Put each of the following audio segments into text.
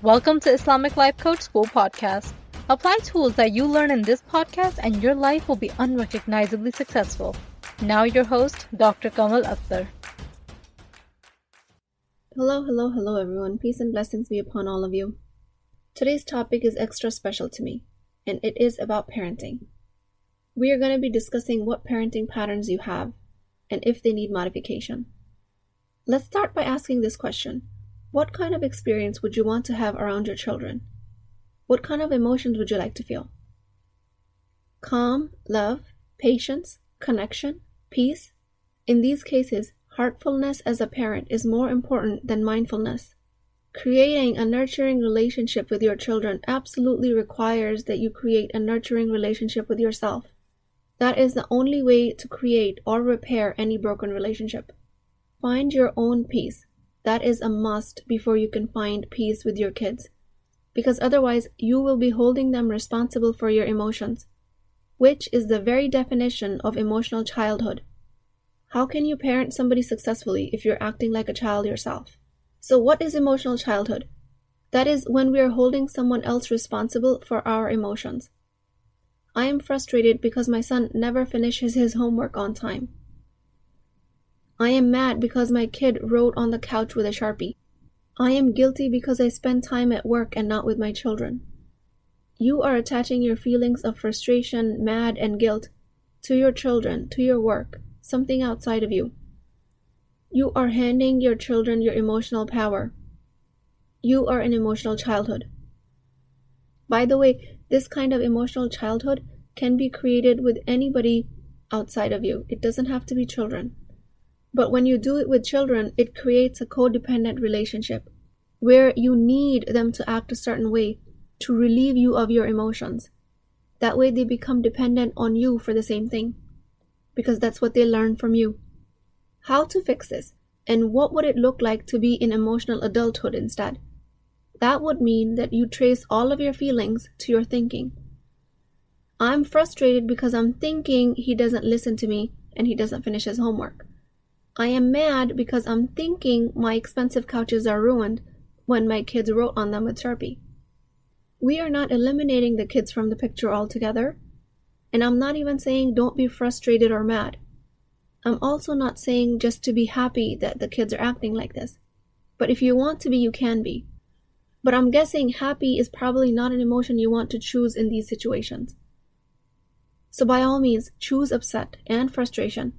Welcome to Islamic Life Coach School podcast. Apply tools that you learn in this podcast and your life will be unrecognizably successful. Now, your host, Dr. Kamal Akhtar. Hello, hello, hello, everyone. Peace and blessings be upon all of you. Today's topic is extra special to me, and it is about parenting. We are going to be discussing what parenting patterns you have and if they need modification. Let's start by asking this question what kind of experience would you want to have around your children? What kind of emotions would you like to feel? Calm, love, patience, connection, peace? In these cases, heartfulness as a parent is more important than mindfulness. Creating a nurturing relationship with your children absolutely requires that you create a nurturing relationship with yourself. That is the only way to create or repair any broken relationship. Find your own peace that is a must before you can find peace with your kids. Because otherwise, you will be holding them responsible for your emotions, which is the very definition of emotional childhood. How can you parent somebody successfully if you're acting like a child yourself? So, what is emotional childhood? That is when we are holding someone else responsible for our emotions. I am frustrated because my son never finishes his homework on time. I am mad because my kid wrote on the couch with a sharpie. I am guilty because I spend time at work and not with my children. You are attaching your feelings of frustration, mad, and guilt to your children, to your work, something outside of you. You are handing your children your emotional power. You are an emotional childhood. By the way, this kind of emotional childhood can be created with anybody outside of you. It doesn't have to be children. But when you do it with children, it creates a codependent relationship where you need them to act a certain way to relieve you of your emotions. That way they become dependent on you for the same thing because that's what they learn from you. How to fix this and what would it look like to be in emotional adulthood instead? That would mean that you trace all of your feelings to your thinking. I'm frustrated because I'm thinking he doesn't listen to me and he doesn't finish his homework. I am mad because I'm thinking my expensive couches are ruined when my kids wrote on them with Sharpie. We are not eliminating the kids from the picture altogether, and I'm not even saying don't be frustrated or mad. I'm also not saying just to be happy that the kids are acting like this. But if you want to be, you can be. But I'm guessing happy is probably not an emotion you want to choose in these situations. So by all means, choose upset and frustration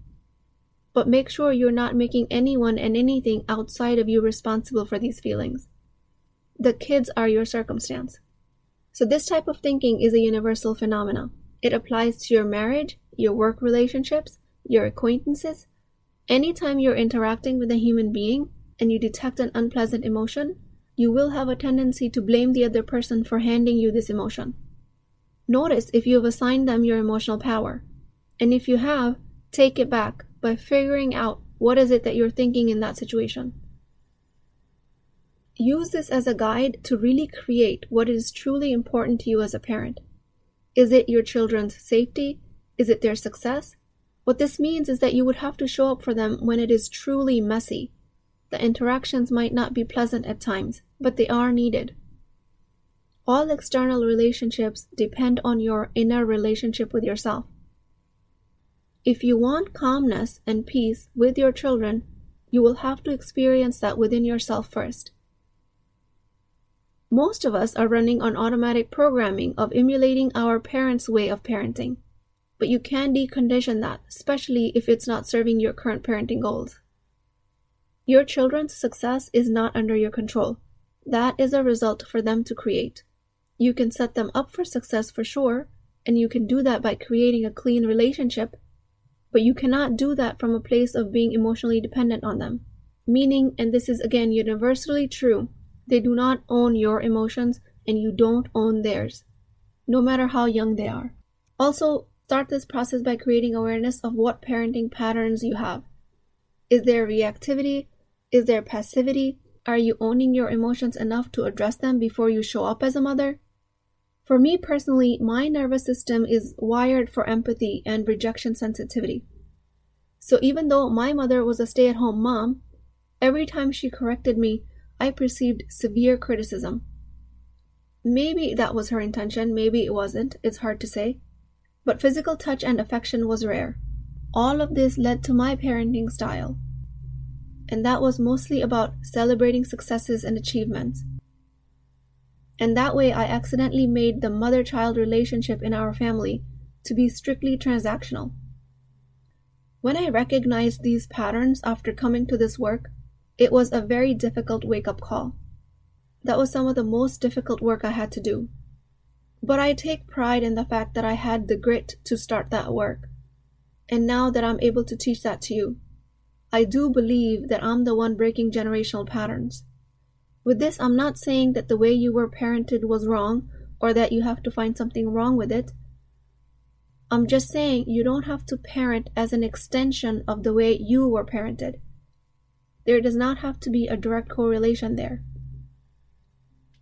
but make sure you're not making anyone and anything outside of you responsible for these feelings. The kids are your circumstance. So, this type of thinking is a universal phenomenon. It applies to your marriage, your work relationships, your acquaintances. Anytime you're interacting with a human being and you detect an unpleasant emotion, you will have a tendency to blame the other person for handing you this emotion. Notice if you have assigned them your emotional power. And if you have, take it back by figuring out what is it that you're thinking in that situation. Use this as a guide to really create what is truly important to you as a parent. Is it your children's safety? Is it their success? What this means is that you would have to show up for them when it is truly messy. The interactions might not be pleasant at times, but they are needed. All external relationships depend on your inner relationship with yourself. If you want calmness and peace with your children, you will have to experience that within yourself first. Most of us are running on automatic programming of emulating our parents' way of parenting, but you can decondition that, especially if it's not serving your current parenting goals. Your children's success is not under your control. That is a result for them to create. You can set them up for success for sure, and you can do that by creating a clean relationship but you cannot do that from a place of being emotionally dependent on them. Meaning, and this is again universally true, they do not own your emotions and you don't own theirs, no matter how young they are. Also, start this process by creating awareness of what parenting patterns you have. Is there reactivity? Is there passivity? Are you owning your emotions enough to address them before you show up as a mother? For me personally, my nervous system is wired for empathy and rejection sensitivity. So even though my mother was a stay at home mom, every time she corrected me, I perceived severe criticism. Maybe that was her intention, maybe it wasn't, it's hard to say. But physical touch and affection was rare. All of this led to my parenting style. And that was mostly about celebrating successes and achievements. And that way, I accidentally made the mother child relationship in our family to be strictly transactional. When I recognized these patterns after coming to this work, it was a very difficult wake up call. That was some of the most difficult work I had to do. But I take pride in the fact that I had the grit to start that work. And now that I'm able to teach that to you, I do believe that I'm the one breaking generational patterns. With this, I'm not saying that the way you were parented was wrong or that you have to find something wrong with it. I'm just saying you don't have to parent as an extension of the way you were parented. There does not have to be a direct correlation there.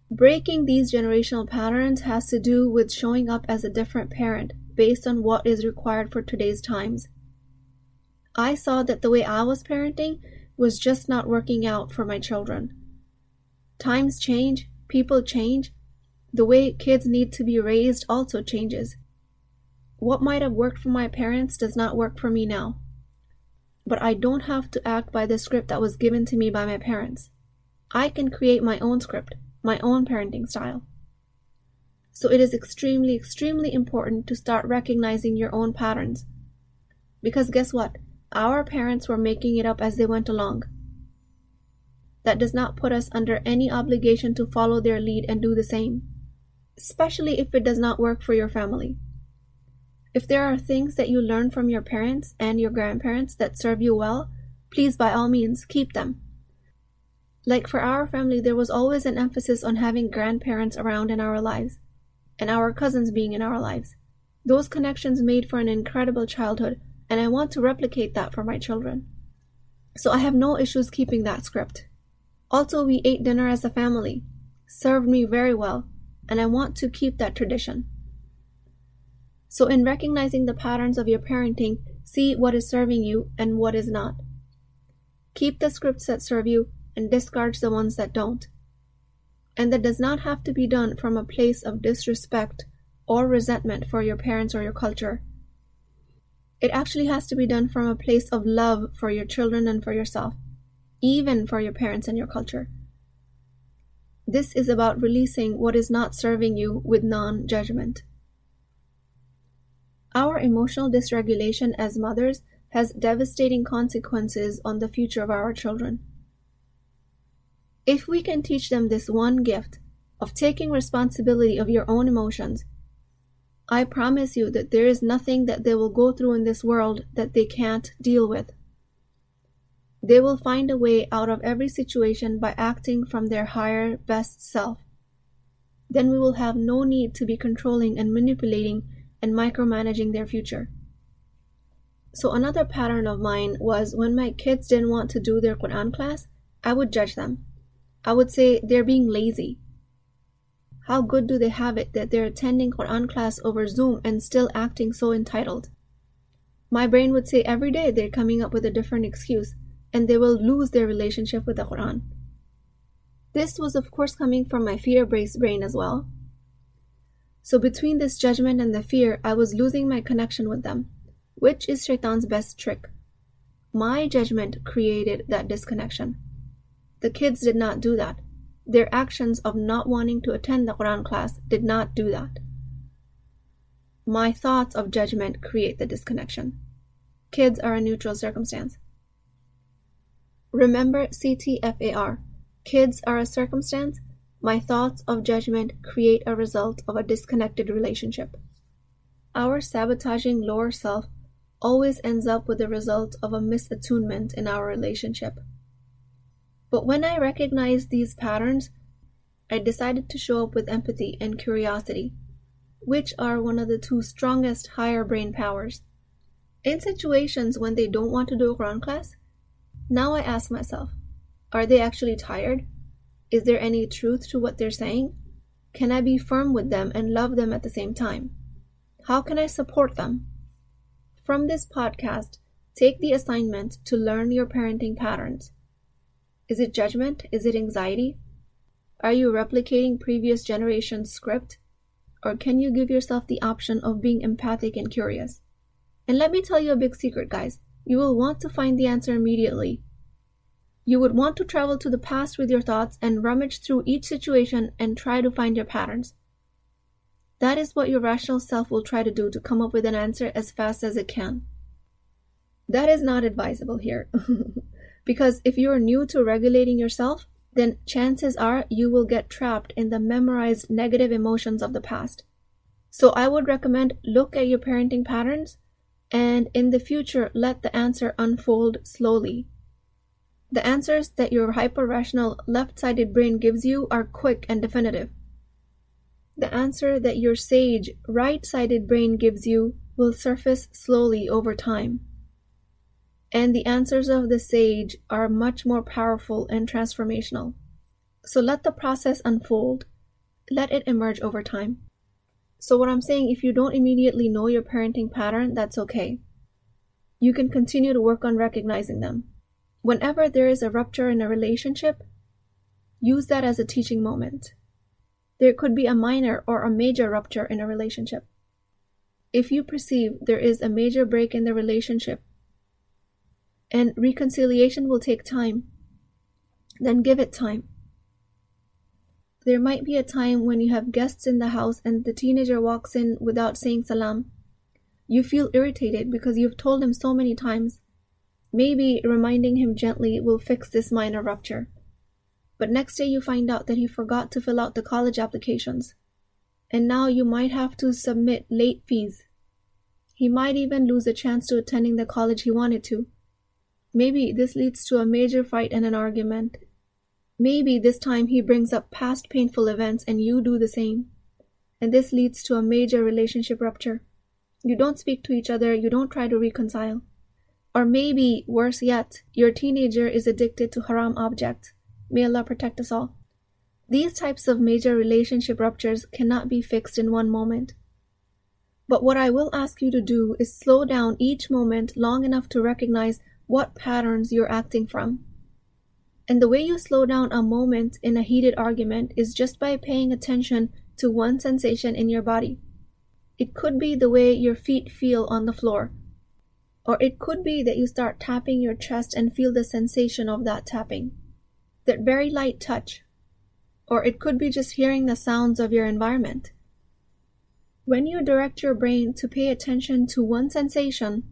Breaking these generational patterns has to do with showing up as a different parent based on what is required for today's times. I saw that the way I was parenting was just not working out for my children. Times change, people change, the way kids need to be raised also changes. What might have worked for my parents does not work for me now. But I don't have to act by the script that was given to me by my parents. I can create my own script, my own parenting style. So it is extremely, extremely important to start recognizing your own patterns. Because guess what? Our parents were making it up as they went along. That does not put us under any obligation to follow their lead and do the same, especially if it does not work for your family. If there are things that you learn from your parents and your grandparents that serve you well, please by all means keep them. Like for our family, there was always an emphasis on having grandparents around in our lives and our cousins being in our lives. Those connections made for an incredible childhood, and I want to replicate that for my children. So I have no issues keeping that script. Also, we ate dinner as a family, served me very well, and I want to keep that tradition. So, in recognizing the patterns of your parenting, see what is serving you and what is not. Keep the scripts that serve you and discard the ones that don't. And that does not have to be done from a place of disrespect or resentment for your parents or your culture. It actually has to be done from a place of love for your children and for yourself, even for your parents and your culture. This is about releasing what is not serving you with non judgment. Our emotional dysregulation as mothers has devastating consequences on the future of our children. If we can teach them this one gift of taking responsibility of your own emotions, I promise you that there is nothing that they will go through in this world that they can't deal with. They will find a way out of every situation by acting from their higher, best self. Then we will have no need to be controlling and manipulating and micromanaging their future. So, another pattern of mine was when my kids didn't want to do their Quran class, I would judge them. I would say they're being lazy. How good do they have it that they're attending Quran class over Zoom and still acting so entitled? My brain would say every day they're coming up with a different excuse and they will lose their relationship with the Quran. This was, of course, coming from my fear based brain as well. So between this judgment and the fear, I was losing my connection with them, which is Shaitan's best trick. My judgment created that disconnection. The kids did not do that. Their actions of not wanting to attend the Quran class did not do that. My thoughts of judgment create the disconnection. Kids are a neutral circumstance. Remember CTFAR. Kids are a circumstance my thoughts of judgment create a result of a disconnected relationship. Our sabotaging lower self always ends up with the result of a misattunement in our relationship. But when I recognized these patterns, I decided to show up with empathy and curiosity, which are one of the two strongest higher brain powers. In situations when they don't want to do a Quran class, now I ask myself, are they actually tired? Is there any truth to what they're saying? Can I be firm with them and love them at the same time? How can I support them? From this podcast, take the assignment to learn your parenting patterns. Is it judgment? Is it anxiety? Are you replicating previous generation's script? Or can you give yourself the option of being empathic and curious? And let me tell you a big secret, guys. You will want to find the answer immediately. You would want to travel to the past with your thoughts and rummage through each situation and try to find your patterns. That is what your rational self will try to do to come up with an answer as fast as it can. That is not advisable here. because if you are new to regulating yourself, then chances are you will get trapped in the memorized negative emotions of the past. So I would recommend look at your parenting patterns and in the future let the answer unfold slowly. The answers that your hyper-rational left-sided brain gives you are quick and definitive. The answer that your sage right-sided brain gives you will surface slowly over time. And the answers of the sage are much more powerful and transformational. So let the process unfold. Let it emerge over time. So, what I'm saying, if you don't immediately know your parenting pattern, that's okay. You can continue to work on recognizing them. Whenever there is a rupture in a relationship, use that as a teaching moment. There could be a minor or a major rupture in a relationship. If you perceive there is a major break in the relationship and reconciliation will take time, then give it time. There might be a time when you have guests in the house and the teenager walks in without saying salam. You feel irritated because you've told him so many times. Maybe reminding him gently will fix this minor rupture. But next day you find out that he forgot to fill out the college applications. And now you might have to submit late fees. He might even lose a chance to attending the college he wanted to Maybe this leads to a major fight and an argument. Maybe this time he brings up past painful events and you do the same. And this leads to a major relationship rupture. You don't speak to each other, you don't try to reconcile. Or maybe, worse yet, your teenager is addicted to haram objects. May Allah protect us all. These types of major relationship ruptures cannot be fixed in one moment. But what I will ask you to do is slow down each moment long enough to recognize what patterns you're acting from. And the way you slow down a moment in a heated argument is just by paying attention to one sensation in your body. It could be the way your feet feel on the floor, or it could be that you start tapping your chest and feel the sensation of that tapping, that very light touch, or it could be just hearing the sounds of your environment. When you direct your brain to pay attention to one sensation,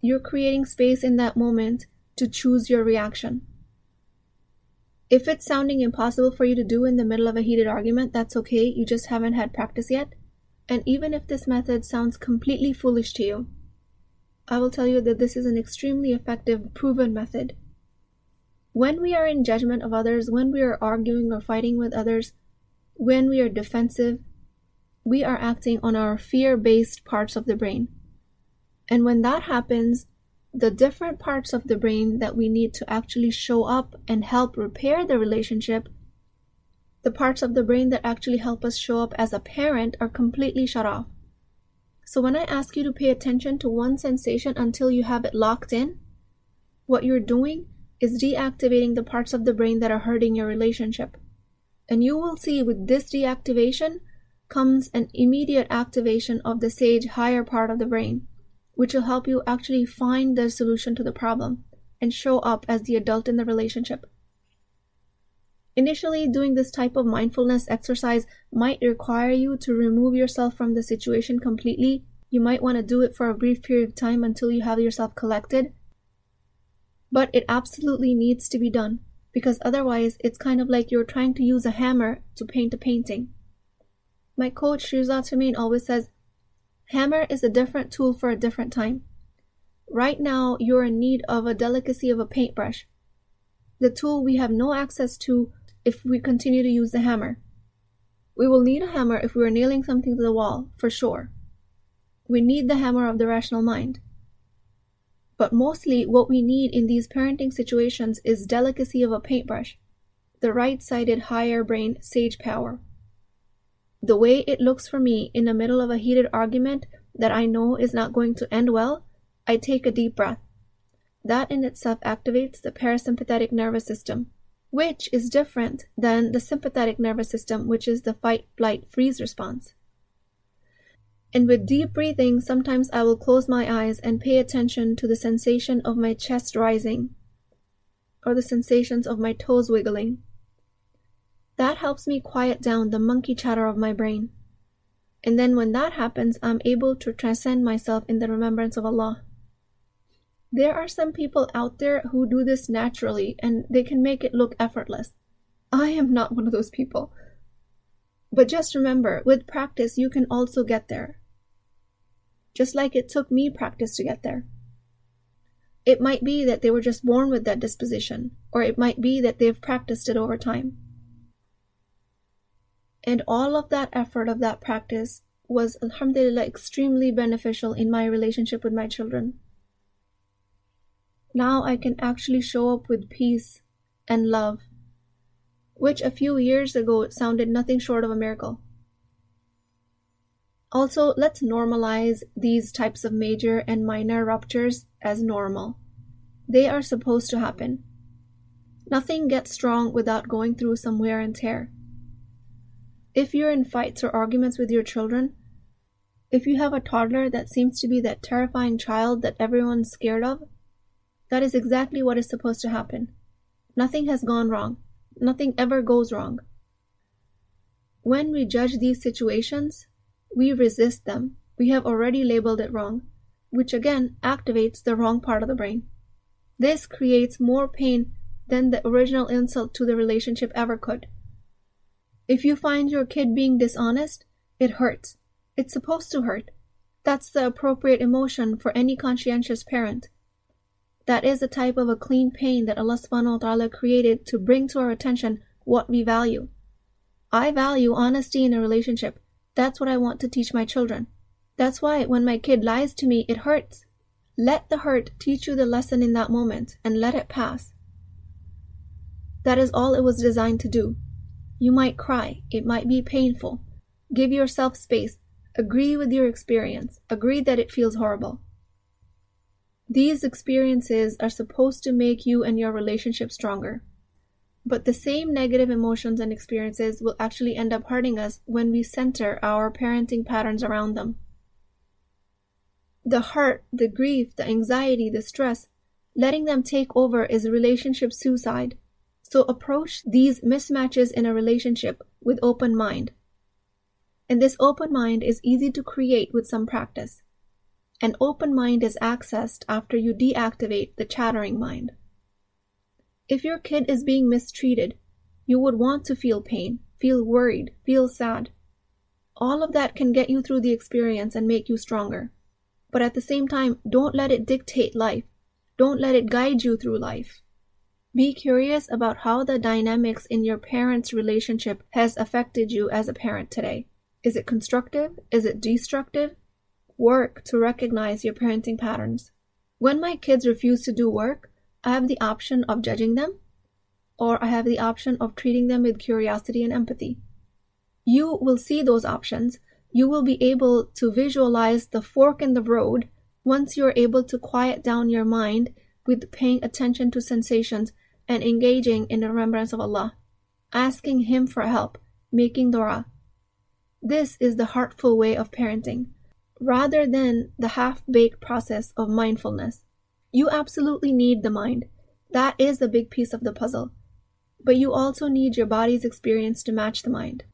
you're creating space in that moment to choose your reaction. If it's sounding impossible for you to do in the middle of a heated argument, that's okay, you just haven't had practice yet. And even if this method sounds completely foolish to you, I will tell you that this is an extremely effective, proven method. When we are in judgment of others, when we are arguing or fighting with others, when we are defensive, we are acting on our fear based parts of the brain. And when that happens, the different parts of the brain that we need to actually show up and help repair the relationship, the parts of the brain that actually help us show up as a parent are completely shut off. So when I ask you to pay attention to one sensation until you have it locked in, what you're doing is deactivating the parts of the brain that are hurting your relationship. And you will see with this deactivation comes an immediate activation of the sage higher part of the brain which will help you actually find the solution to the problem and show up as the adult in the relationship. Initially, doing this type of mindfulness exercise might require you to remove yourself from the situation completely. You might want to do it for a brief period of time until you have yourself collected. But it absolutely needs to be done because otherwise it's kind of like you're trying to use a hammer to paint a painting. My coach Shirzad Chamine always says Hammer is a different tool for a different time. Right now, you're in need of a delicacy of a paintbrush. The tool we have no access to if we continue to use the hammer. We will need a hammer if we are nailing something to the wall, for sure. We need the hammer of the rational mind. But mostly, what we need in these parenting situations is delicacy of a paintbrush, the right sided higher brain sage power the way it looks for me in the middle of a heated argument that I know is not going to end well, I take a deep breath. That in itself activates the parasympathetic nervous system. which is different than the sympathetic nervous system, which is the fight, flight, freeze response. And with deep breathing, sometimes I will close my eyes and pay attention to the sensation of my chest rising or the sensations of my toes wiggling. That helps me quiet down the monkey chatter of my brain. And then when that happens, I'm able to transcend myself in the remembrance of Allah. There are some people out there who do this naturally and they can make it look effortless. I am not one of those people. But just remember, with practice, you can also get there. Just like it took me practice to get there. It might be that they were just born with that disposition, or it might be that they've practiced it over time. And all of that effort of that practice was, alhamdulillah, extremely beneficial in my relationship with my children. Now I can actually show up with peace and love, which a few years ago sounded nothing short of a miracle. Also, let's normalize these types of major and minor ruptures as normal. They are supposed to happen. Nothing gets strong without going through some wear and tear. If you're in fights or arguments with your children, if you have a toddler that seems to be that terrifying child that everyone's scared of, that is exactly what is supposed to happen. Nothing has gone wrong. Nothing ever goes wrong. When we judge these situations, we resist them. We have already labeled it wrong, which again activates the wrong part of the brain. This creates more pain than the original insult to the relationship ever could. If you find your kid being dishonest, it hurts. It's supposed to hurt. That's the appropriate emotion for any conscientious parent. That is a type of a clean pain that Allah subhanahu wa ta'ala created to bring to our attention what we value. I value honesty in a relationship. That's what I want to teach my children. That's why when my kid lies to me, it hurts. Let the hurt teach you the lesson in that moment and let it pass. That is all it was designed to do. You might cry, it might be painful. Give yourself space. Agree with your experience. Agree that it feels horrible. These experiences are supposed to make you and your relationship stronger. But the same negative emotions and experiences will actually end up hurting us when we center our parenting patterns around them. The hurt, the grief, the anxiety, the stress, letting them take over is relationship suicide. So approach these mismatches in a relationship with open mind. And this open mind is easy to create with some practice. An open mind is accessed after you deactivate the chattering mind. If your kid is being mistreated, you would want to feel pain, feel worried, feel sad. All of that can get you through the experience and make you stronger. But at the same time, don't let it dictate life. Don't let it guide you through life. Be curious about how the dynamics in your parents' relationship has affected you as a parent today. Is it constructive? Is it destructive? Work to recognize your parenting patterns. When my kids refuse to do work, I have the option of judging them, or I have the option of treating them with curiosity and empathy. You will see those options. You will be able to visualize the fork in the road once you're able to quiet down your mind with paying attention to sensations and engaging in the remembrance of Allah, asking Him for help, making dua. This is the heartful way of parenting rather than the half baked process of mindfulness. You absolutely need the mind. That is the big piece of the puzzle. But you also need your body's experience to match the mind.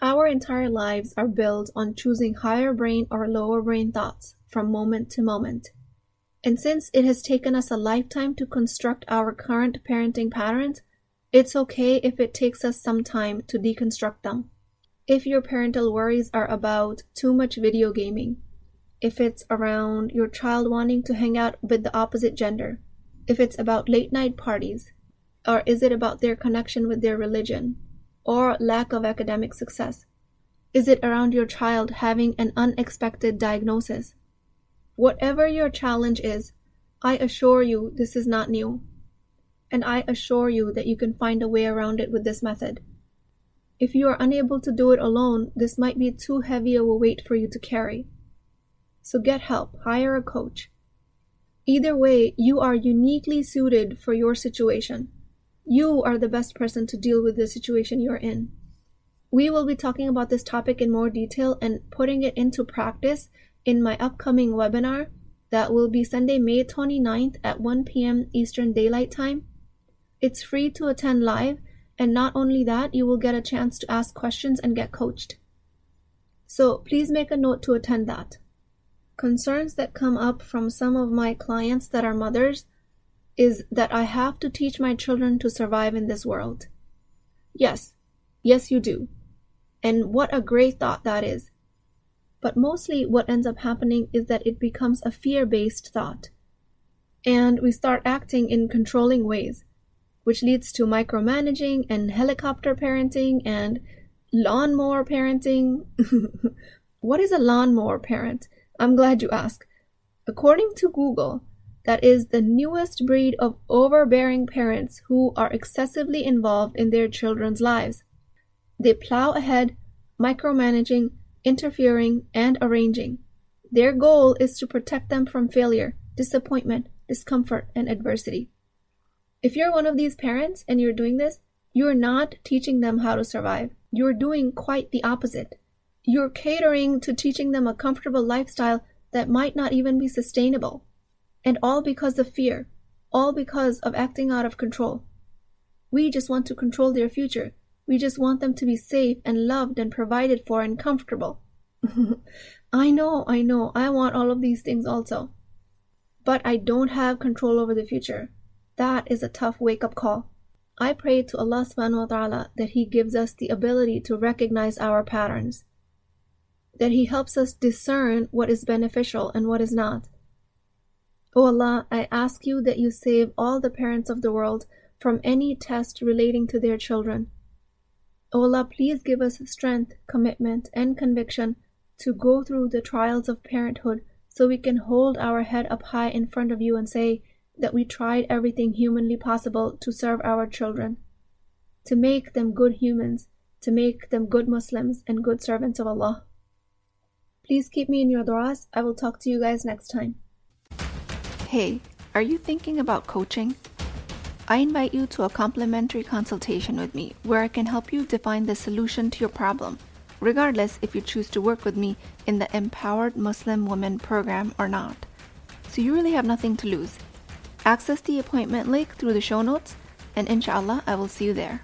Our entire lives are built on choosing higher brain or lower brain thoughts from moment to moment. And since it has taken us a lifetime to construct our current parenting patterns, it's okay if it takes us some time to deconstruct them if your parental worries are about too much video gaming, if it's around your child wanting to hang out with the opposite gender, if it's about late night parties, or is it about their connection with their religion, or lack of academic success? Is it around your child having an unexpected diagnosis? Whatever your challenge is, I assure you this is not new. And I assure you that you can find a way around it with this method. If you are unable to do it alone, this might be too heavy of a weight for you to carry. So get help, hire a coach. Either way, you are uniquely suited for your situation. You are the best person to deal with the situation you're in. We will be talking about this topic in more detail and putting it into practice in my upcoming webinar that will be Sunday, May 29th at 1 p.m. Eastern Daylight Time. It's free to attend live, and not only that, you will get a chance to ask questions and get coached. So please make a note to attend that. Concerns that come up from some of my clients that are mothers is that I have to teach my children to survive in this world. Yes, yes, you do. And what a great thought that is. But mostly what ends up happening is that it becomes a fear based thought. And we start acting in controlling ways, which leads to micromanaging and helicopter parenting and lawnmower parenting. what is a lawnmower parent? I'm glad you asked. According to Google, that is the newest breed of overbearing parents who are excessively involved in their children's lives. They plow ahead, micromanaging, interfering, and arranging. Their goal is to protect them from failure, disappointment, discomfort, and adversity. If you're one of these parents and you're doing this, you're not teaching them how to survive. You're doing quite the opposite. You're catering to teaching them a comfortable lifestyle that might not even be sustainable. And all because of fear, all because of acting out of control. We just want to control their future. We just want them to be safe and loved and provided for and comfortable. I know, I know, I want all of these things also. But I don't have control over the future. That is a tough wake up call. I pray to Allah subhanahu wa ta'ala that He gives us the ability to recognize our patterns, that He helps us discern what is beneficial and what is not. O oh Allah, I ask you that you save all the parents of the world from any test relating to their children. Allah, please give us strength, commitment, and conviction to go through the trials of parenthood so we can hold our head up high in front of you and say, that we tried everything humanly possible to serve our children, to make them good humans, to make them good Muslims and good servants of Allah. Please keep me in your du'as. I will talk to you guys next time. Hey, are you thinking about coaching? I invite you to a complimentary consultation with me where I can help you define the solution to your problem, regardless if you choose to work with me in the Empowered Muslim Women program or not. So you really have nothing to lose Access the appointment link through the show notes, and inshallah, I will see you there.